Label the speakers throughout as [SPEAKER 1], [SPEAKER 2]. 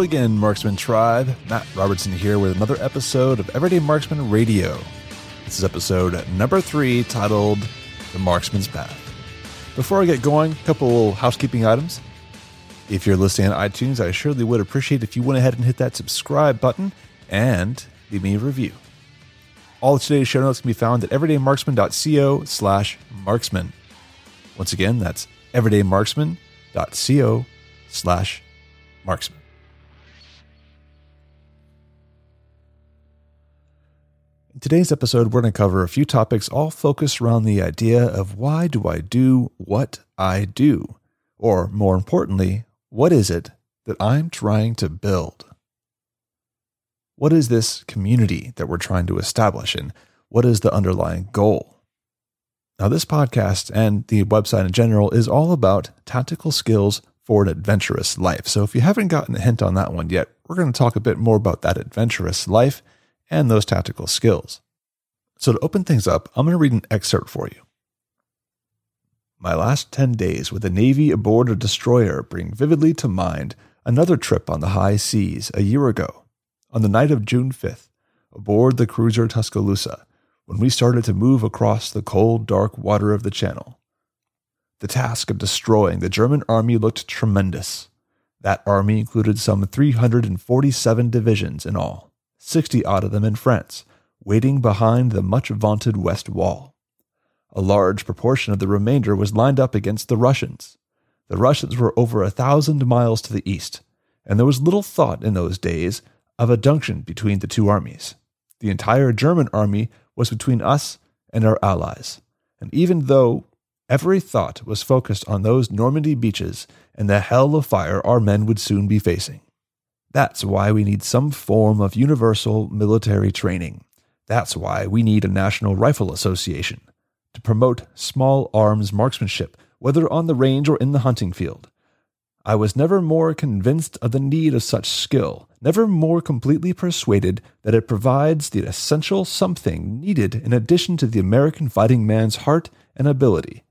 [SPEAKER 1] Again, Marksman Tribe. Matt Robertson here with another episode of Everyday Marksman Radio. This is episode number three titled The Marksman's Path. Before I get going, a couple housekeeping items. If you're listening on iTunes, I surely would appreciate if you went ahead and hit that subscribe button and leave me a review. All of today's show notes can be found at everydaymarksman.co slash marksman. Once again, that's everydaymarksman.co slash marksman. In today's episode, we're going to cover a few topics all focused around the idea of why do I do what I do? Or more importantly, what is it that I'm trying to build? What is this community that we're trying to establish and what is the underlying goal? Now, this podcast and the website in general is all about tactical skills for an adventurous life. So if you haven't gotten a hint on that one yet, we're going to talk a bit more about that adventurous life and those tactical skills. So, to open things up, I'm going to read an excerpt for you. My last 10 days with the Navy aboard a destroyer bring vividly to mind another trip on the high seas a year ago, on the night of June 5th, aboard the cruiser Tuscaloosa, when we started to move across the cold, dark water of the Channel. The task of destroying the German army looked tremendous. That army included some 347 divisions in all. 60 odd of them in France, waiting behind the much vaunted West Wall. A large proportion of the remainder was lined up against the Russians. The Russians were over a thousand miles to the east, and there was little thought in those days of a junction between the two armies. The entire German army was between us and our allies, and even though every thought was focused on those Normandy beaches and the hell of fire our men would soon be facing, that's why we need some form of universal military training. That's why we need a National Rifle Association to promote small arms marksmanship, whether on the range or in the hunting field. I was never more convinced of the need of such skill, never more completely persuaded that it provides the essential something needed in addition to the American fighting man's heart and ability,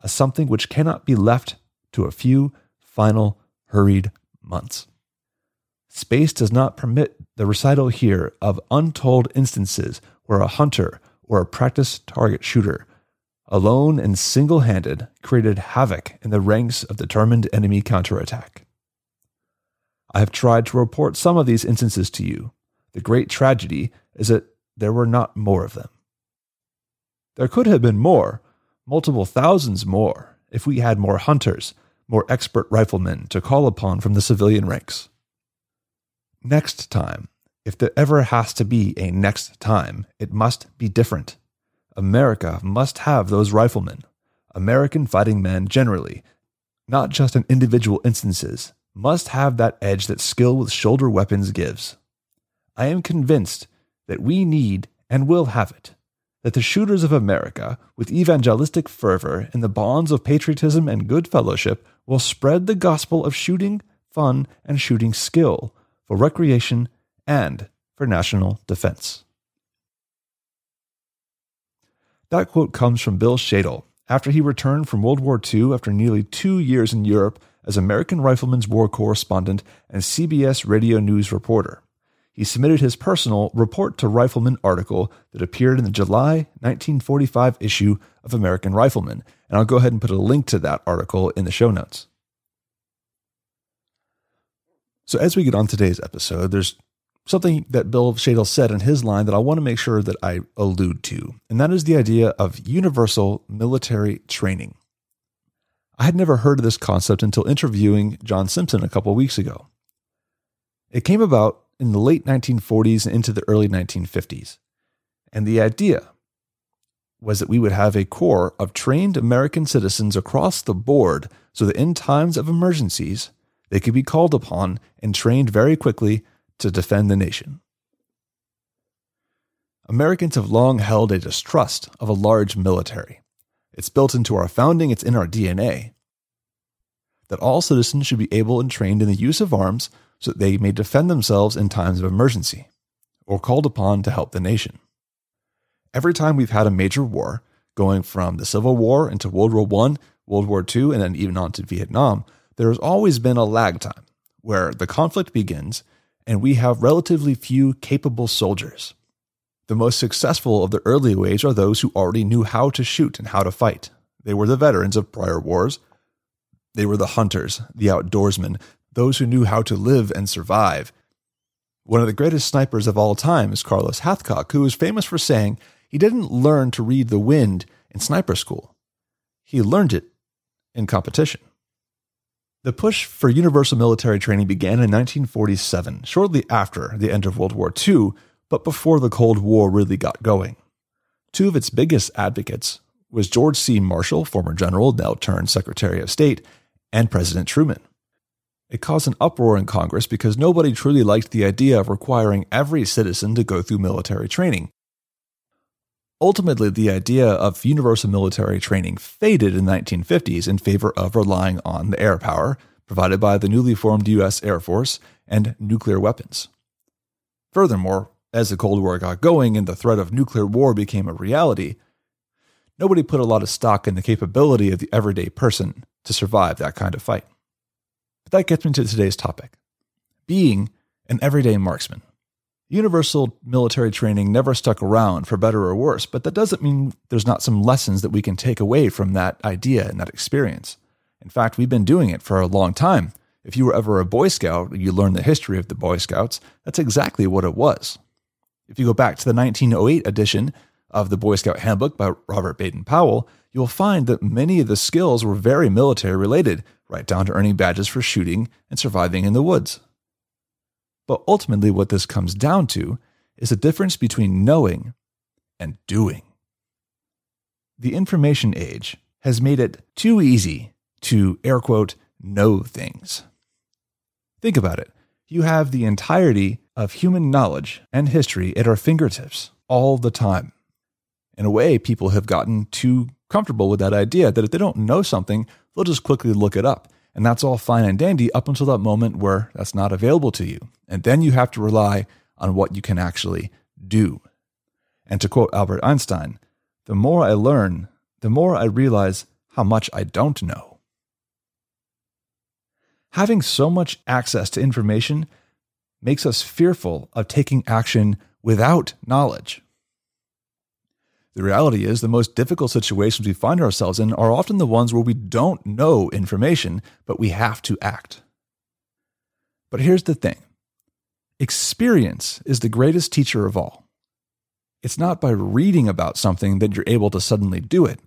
[SPEAKER 1] a something which cannot be left to a few final, hurried months. Space does not permit the recital here of untold instances where a hunter or a practiced target shooter, alone and single handed, created havoc in the ranks of determined enemy counterattack. I have tried to report some of these instances to you. The great tragedy is that there were not more of them. There could have been more, multiple thousands more, if we had more hunters, more expert riflemen to call upon from the civilian ranks. Next time, if there ever has to be a next time, it must be different. America must have those riflemen, American fighting men generally, not just in individual instances, must have that edge that skill with shoulder weapons gives. I am convinced that we need and will have it, that the shooters of America, with evangelistic fervor and the bonds of patriotism and good fellowship, will spread the gospel of shooting, fun, and shooting skill for recreation, and for national defense. That quote comes from Bill Shadel after he returned from World War II after nearly two years in Europe as American Rifleman's War correspondent and CBS radio news reporter. He submitted his personal Report to Rifleman article that appeared in the July 1945 issue of American Rifleman, and I'll go ahead and put a link to that article in the show notes. So, as we get on today's episode, there's something that Bill Shadel said in his line that I want to make sure that I allude to, and that is the idea of universal military training. I had never heard of this concept until interviewing John Simpson a couple weeks ago. It came about in the late 1940s and into the early 1950s. And the idea was that we would have a corps of trained American citizens across the board so that in times of emergencies, they could be called upon and trained very quickly to defend the nation. Americans have long held a distrust of a large military. It's built into our founding, it's in our DNA. That all citizens should be able and trained in the use of arms so that they may defend themselves in times of emergency or called upon to help the nation. Every time we've had a major war, going from the Civil War into World War I, World War II, and then even on to Vietnam, there has always been a lag time. where the conflict begins and we have relatively few capable soldiers. The most successful of the early waves are those who already knew how to shoot and how to fight. They were the veterans of prior wars. They were the hunters, the outdoorsmen, those who knew how to live and survive. One of the greatest snipers of all time is Carlos Hathcock, who is famous for saying he didn't learn to read the wind in sniper school. He learned it in competition. The push for universal military training began in 1947, shortly after the end of World War II, but before the Cold War really got going. Two of its biggest advocates was George C. Marshall, former general, now turned Secretary of State, and President Truman. It caused an uproar in Congress because nobody truly liked the idea of requiring every citizen to go through military training. Ultimately, the idea of universal military training faded in the 1950s in favor of relying on the air power provided by the newly formed U.S. Air Force and nuclear weapons. Furthermore, as the Cold War got going and the threat of nuclear war became a reality, nobody put a lot of stock in the capability of the everyday person to survive that kind of fight. But that gets me to today's topic being an everyday marksman. Universal military training never stuck around for better or worse, but that doesn't mean there's not some lessons that we can take away from that idea and that experience. In fact, we've been doing it for a long time. If you were ever a Boy Scout, you learned the history of the Boy Scouts, that's exactly what it was. If you go back to the 1908 edition of the Boy Scout Handbook by Robert Baden Powell, you'll find that many of the skills were very military related, right down to earning badges for shooting and surviving in the woods. But ultimately, what this comes down to is the difference between knowing and doing. The information age has made it too easy to, air quote, know things. Think about it. You have the entirety of human knowledge and history at our fingertips all the time. In a way, people have gotten too comfortable with that idea that if they don't know something, they'll just quickly look it up. And that's all fine and dandy up until that moment where that's not available to you. And then you have to rely on what you can actually do. And to quote Albert Einstein, the more I learn, the more I realize how much I don't know. Having so much access to information makes us fearful of taking action without knowledge. The reality is, the most difficult situations we find ourselves in are often the ones where we don't know information, but we have to act. But here's the thing experience is the greatest teacher of all. It's not by reading about something that you're able to suddenly do it.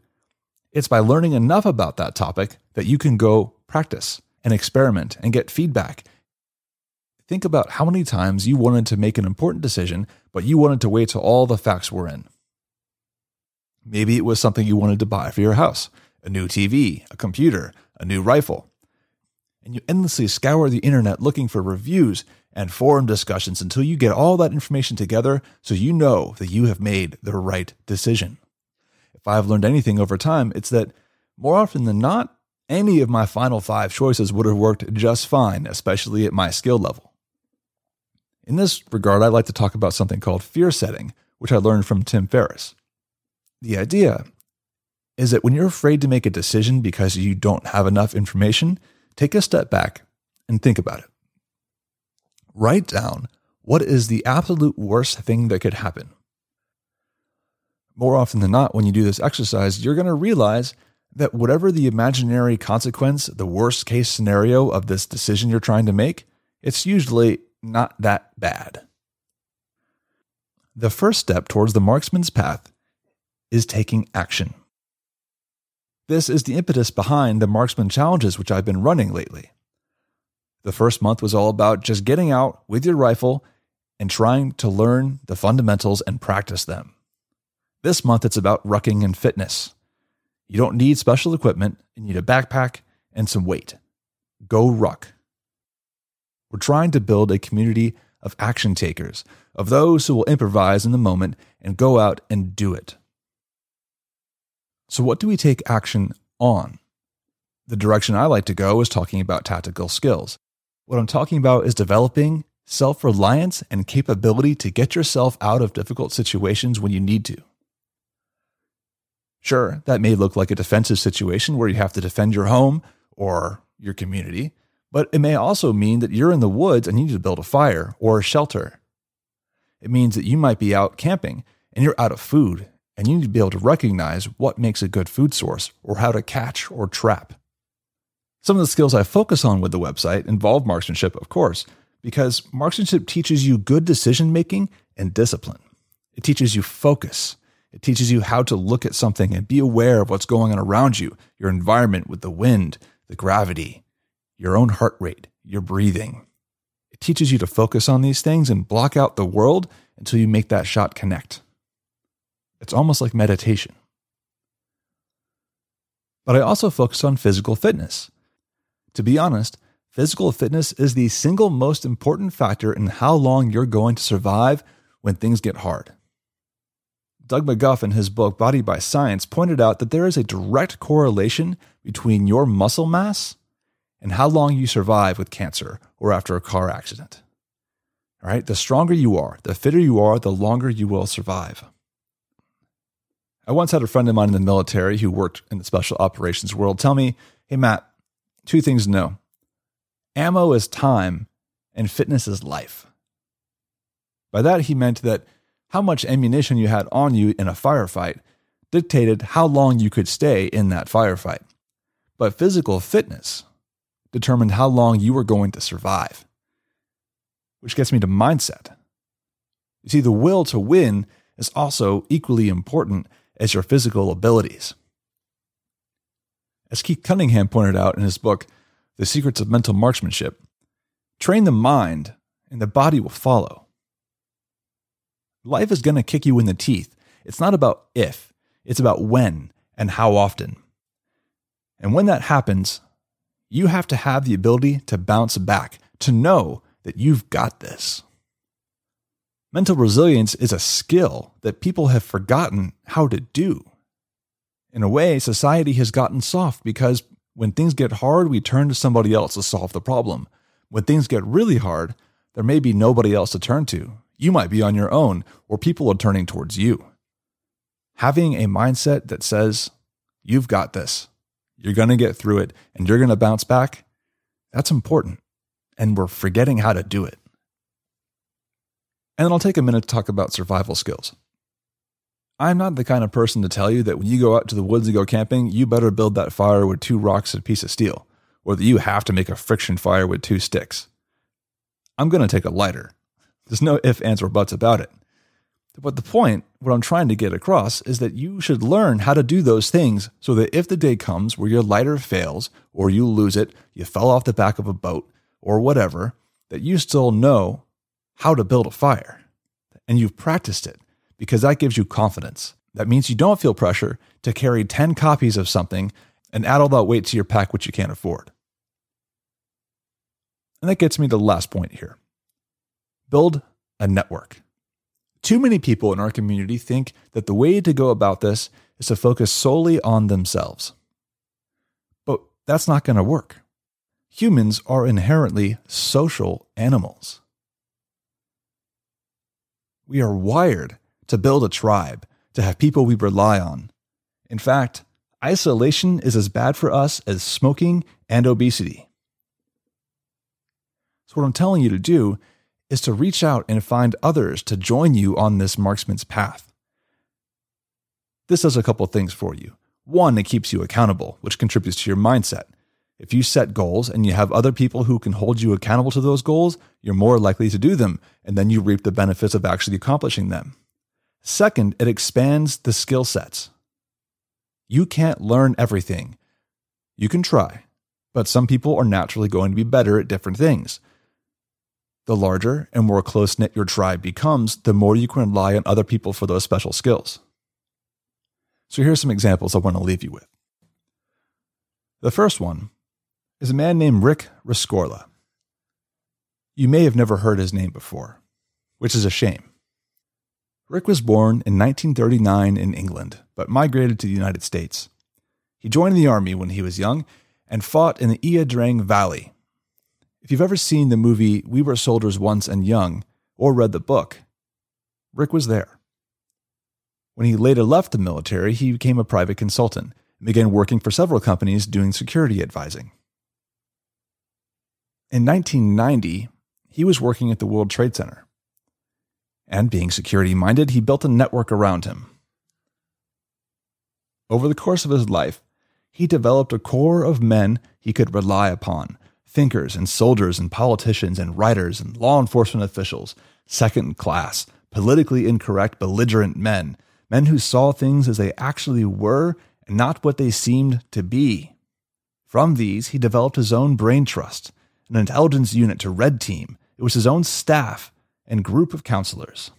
[SPEAKER 1] It's by learning enough about that topic that you can go practice and experiment and get feedback. Think about how many times you wanted to make an important decision, but you wanted to wait till all the facts were in. Maybe it was something you wanted to buy for your house a new TV, a computer, a new rifle. And you endlessly scour the internet looking for reviews and forum discussions until you get all that information together so you know that you have made the right decision. If I've learned anything over time, it's that more often than not, any of my final five choices would have worked just fine, especially at my skill level. In this regard, I'd like to talk about something called fear setting, which I learned from Tim Ferriss. The idea is that when you're afraid to make a decision because you don't have enough information, take a step back and think about it. Write down what is the absolute worst thing that could happen. More often than not, when you do this exercise, you're going to realize that whatever the imaginary consequence, the worst case scenario of this decision you're trying to make, it's usually not that bad. The first step towards the marksman's path is taking action. This is the impetus behind the marksman challenges which I've been running lately. The first month was all about just getting out with your rifle and trying to learn the fundamentals and practice them. This month it's about rucking and fitness. You don't need special equipment, you need a backpack and some weight. Go ruck. We're trying to build a community of action takers, of those who will improvise in the moment and go out and do it. So, what do we take action on? The direction I like to go is talking about tactical skills. What I'm talking about is developing self reliance and capability to get yourself out of difficult situations when you need to. Sure, that may look like a defensive situation where you have to defend your home or your community, But it may also mean that you're in the woods and you need to build a fire or a shelter. It means that you might be out camping and you're out of food and you need to be able to recognize what makes a good food source or how to catch or trap. Some of the skills I focus on with the website involve marksmanship, of course, because marksmanship teaches you good decision making and discipline. It teaches you focus. It teaches you how to look at something and be aware of what's going on around you, your environment with the wind, the gravity, your own heart rate, your breathing. It teaches you to focus on these things and block out the world until you make that shot connect. It's almost like meditation. But I also focus on physical fitness. To be honest, physical fitness is the single most important factor in how long you're going to survive when things get hard. Doug McGuff, in his book Body by Science, pointed out that there is a direct correlation between your muscle mass and how long you survive with cancer or after a car accident. All right, the stronger you are, the fitter you are, the longer you will survive. I once had a friend of mine in the military who worked in the special operations world tell me, Hey, Matt, two things to know ammo is time, and fitness is life. By that, he meant that how much ammunition you had on you in a firefight dictated how long you could stay in that firefight. But physical fitness determined how long you were going to survive. Which gets me to mindset. You see, the will to win is also equally important as your physical abilities. As Keith Cunningham pointed out in his book, The Secrets of Mental Marksmanship, train the mind and the body will follow. Life is going to kick you in the teeth. It's not about if, it's about when and how often. And when that happens, you have to have the ability to bounce back, to know that you've got this. Mental resilience is a skill that people have forgotten how to do. In a way, society has gotten soft because when things get hard, we turn to somebody else to solve the problem. When things get really hard, there may be nobody else to turn to. You might be on your own, or people are turning towards you. Having a mindset that says, you've got this, you're going to get through it, and you're going to bounce back, that's important. And we're forgetting how to do it. And then I'll take a minute to talk about survival skills. I'm not the kind of person to tell you that when you go out to the woods and go camping, you better build that fire with two rocks and a piece of steel, or that you have to make a friction fire with two sticks. I'm going to take a lighter. There's no ifs, ands, or buts about it. But the point, what I'm trying to get across, is that you should learn how to do those things so that if the day comes where your lighter fails, or you lose it, you fell off the back of a boat, or whatever, that you still know how to build a fire. And you've practiced it because that gives you confidence. That means you don't feel pressure to carry 10 copies of something and add all that weight to your pack, which you can't afford. And that gets me to the last point here build a network. Too many people in our community think that the way to go about this is to focus solely on themselves. But that's not going to work. Humans are inherently social animals. We are wired to build a tribe, to have people we rely on. In fact, isolation is as bad for us as smoking and obesity. So, what I'm telling you to do is to reach out and find others to join you on this marksman's path. This does a couple things for you. One, it keeps you accountable, which contributes to your mindset. If you set goals and you have other people who can hold you accountable to those goals, you're more likely to do them, and then you reap the benefits of actually accomplishing them. Second, it expands the skill sets. You can't learn everything. You can try, but some people are naturally going to be better at different things. The larger and more close knit your tribe becomes, the more you can rely on other people for those special skills. So here's some examples I want to leave you with. The first one is a man named Rick Rescorla. You may have never heard his name before, which is a shame. Rick was born in 1939 in England, but migrated to the United States. He joined the army when he was young and fought in the Ia Drang Valley. If you've ever seen the movie We Were Soldiers Once and Young or read the book, Rick was there. When he later left the military, he became a private consultant and began working for several companies doing security advising. In 1990, he was working at the World Trade Center. And being security minded, he built a network around him. Over the course of his life, he developed a core of men he could rely upon thinkers and soldiers and politicians and writers and law enforcement officials, second class, politically incorrect, belligerent men, men who saw things as they actually were and not what they seemed to be. From these, he developed his own brain trust, an intelligence unit to Red Team. It was his own staff and group of counselors.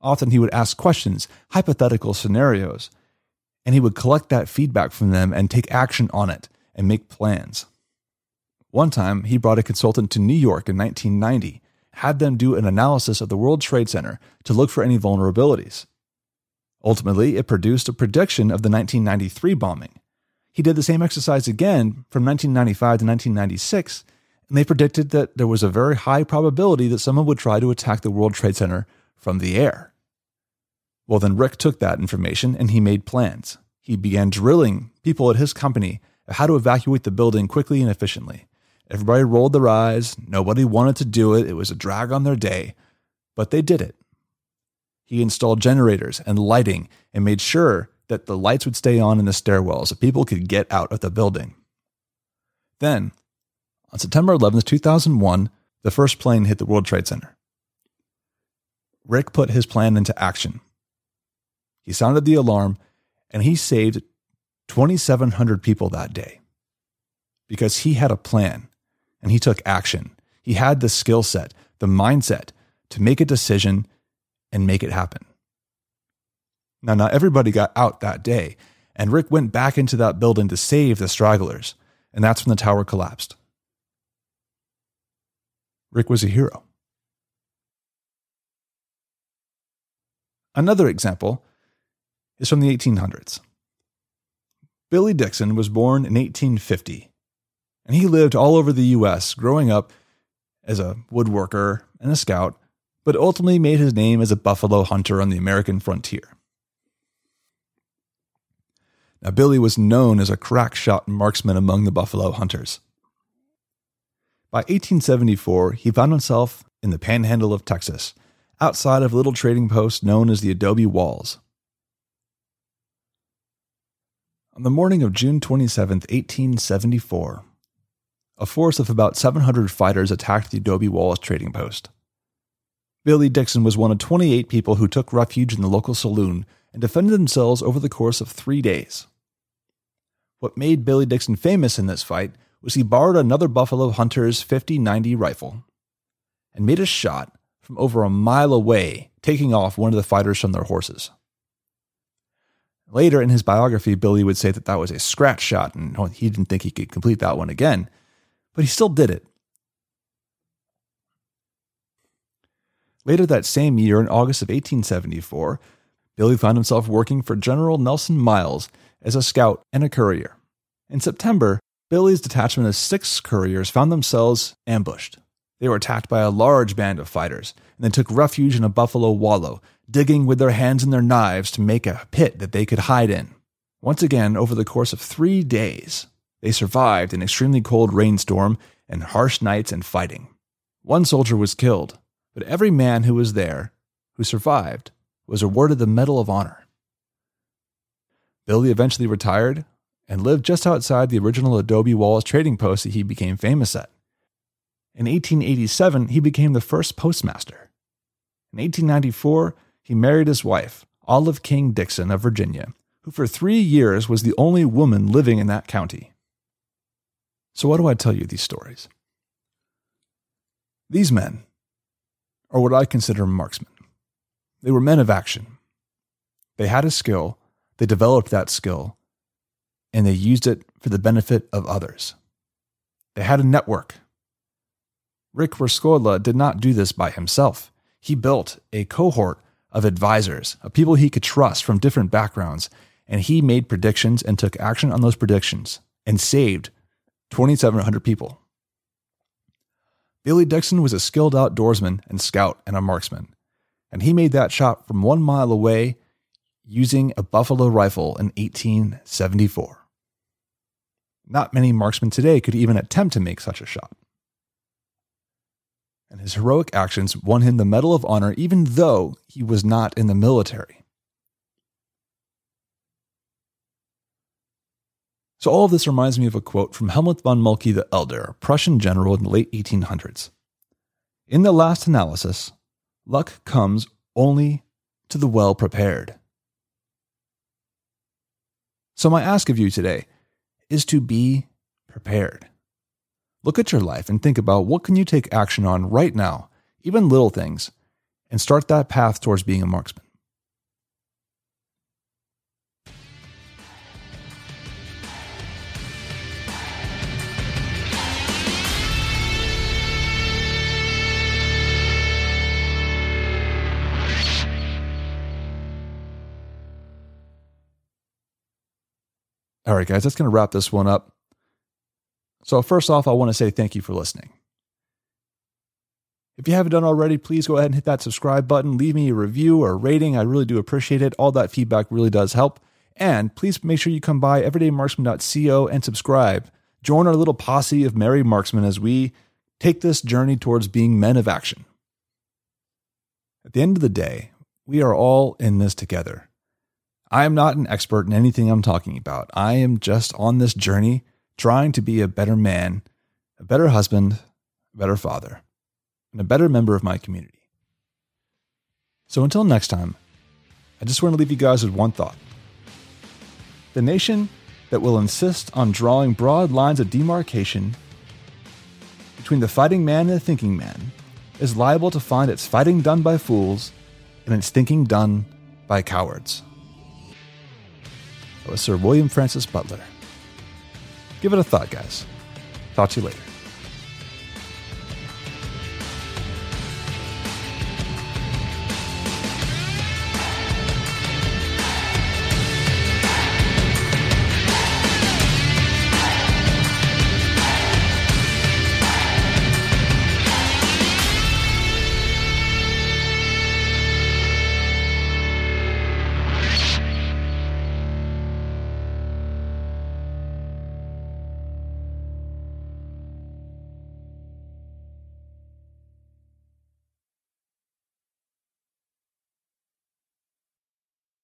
[SPEAKER 1] Often he would ask questions, hypothetical scenarios, and he would collect that feedback from them and take action on it and make plans. One time, he brought a consultant to New York in 1990, had them do an analysis of the World Trade Center to look for any vulnerabilities. Ultimately, it produced a prediction of the 1993 bombing. He did the same exercise again from 1995 to 1996, and they predicted that there was a very high probability that someone would try to attack the World Trade Center from the air. Well, then Rick took that information and he made plans. He began drilling people at his company of how to evacuate the building quickly and efficiently. Everybody rolled their eyes. Nobody wanted to do it. It was a drag on their day, but they did it. He installed generators and lighting and made sure that the lights would stay on in the stairwells so people could get out of the building. Then, on September 11, 2001, the first plane hit the World Trade Center. Rick put his plan into action. He sounded the alarm and he saved 2,700 people that day because he had a plan and he took action. He had the skill set, the mindset to make a decision and make it happen. Now, not everybody got out that day, and Rick went back into that building to save the stragglers, and that's when the tower collapsed. Rick was a hero. Another example is from the 1800s. Billy Dixon was born in 1850 and he lived all over the US, growing up as a woodworker and a scout, but ultimately made his name as a buffalo hunter on the American frontier. Now, Billy was known as a crack shot marksman among the buffalo hunters. By 1874, he found himself in the panhandle of Texas, outside of a little trading post known as the Adobe Walls. On the morning of June 27, 1874, a force of about 700 fighters attacked the Adobe Walls trading post. Billy Dixon was one of 28 people who took refuge in the local saloon and defended themselves over the course of three days. What made Billy Dixon famous in this fight was he borrowed another Buffalo Hunter's 5090 rifle and made a shot from over a mile away, taking off one of the fighters from their horses. Later in his biography, Billy would say that that was a scratch shot and oh, he didn't think he could complete that one again but he still did it. Later that same year, in August of 1874, Billy found himself working for General Nelson Miles as a scout and a courier. In September, Billy's detachment of six couriers found themselves ambushed. They were attacked by a large band of fighters and then took refuge in a buffalo wallow, digging with their hands and their knives to make a pit that they could hide in. Once again, over the course of three days, they survived an extremely cold rainstorm and harsh nights and fighting. One soldier was killed, but every man who was there, who survived, was awarded the Medal of Honor. Billy eventually retired and lived just outside the original Adobe Walls trading post that he became famous at. In 1887, he became the first postmaster. In 1894, he married his wife, Olive King Dixon of Virginia, who for three years was the only woman living in that county. So, why do I tell you these stories? These men are what I consider marksmen. They were men of action. They had a skill, they developed that skill, and they used it for the benefit of others. They had a network. Rick Rescorla did not do this by himself. He built a cohort of advisors, of people he could trust from different backgrounds, and he made predictions and took action on those predictions and saved 2,700 people. Billy Dixon was a skilled outdoorsman and scout and a marksman, and he made that shot from one mile away using a buffalo rifle in 1874. Not many marksmen today could even attempt to make such a shot. and his heroic actions won him the Medal of Honor even though he was not in the military. So, all of this reminds me of a quote from Helmut von Moltke the Elder, Prussian general in the late 1800s. In the last analysis, luck comes only to the well prepared. So, my ask of you today is to be prepared. Look at your life and think about what can you take action on right now, even little things, and start that path towards being a marksman. All right, guys, that's going to wrap this one up. So, first off, I want to say thank you for listening. If you haven't done already, please go ahead and hit that subscribe button. Leave me a review or a rating. I really do appreciate it. All that feedback really does help. And please make sure you come by everydaymarksman.co and subscribe. Join our little posse of merry marksmen as we take this journey towards being men of action. At the end of the day, we are all in this together. I am not an expert in anything I'm talking about. I am just on this journey trying to be a better man, a better husband, a better father, and a better member of my community. So until next time, I just want to leave you guys with one thought. The nation that will insist on drawing broad lines of demarcation between the fighting man and the thinking man is liable to find its fighting done by fools and its thinking done by cowards. Sir William Francis Butler. Give it a thought, guys. Talk to you later.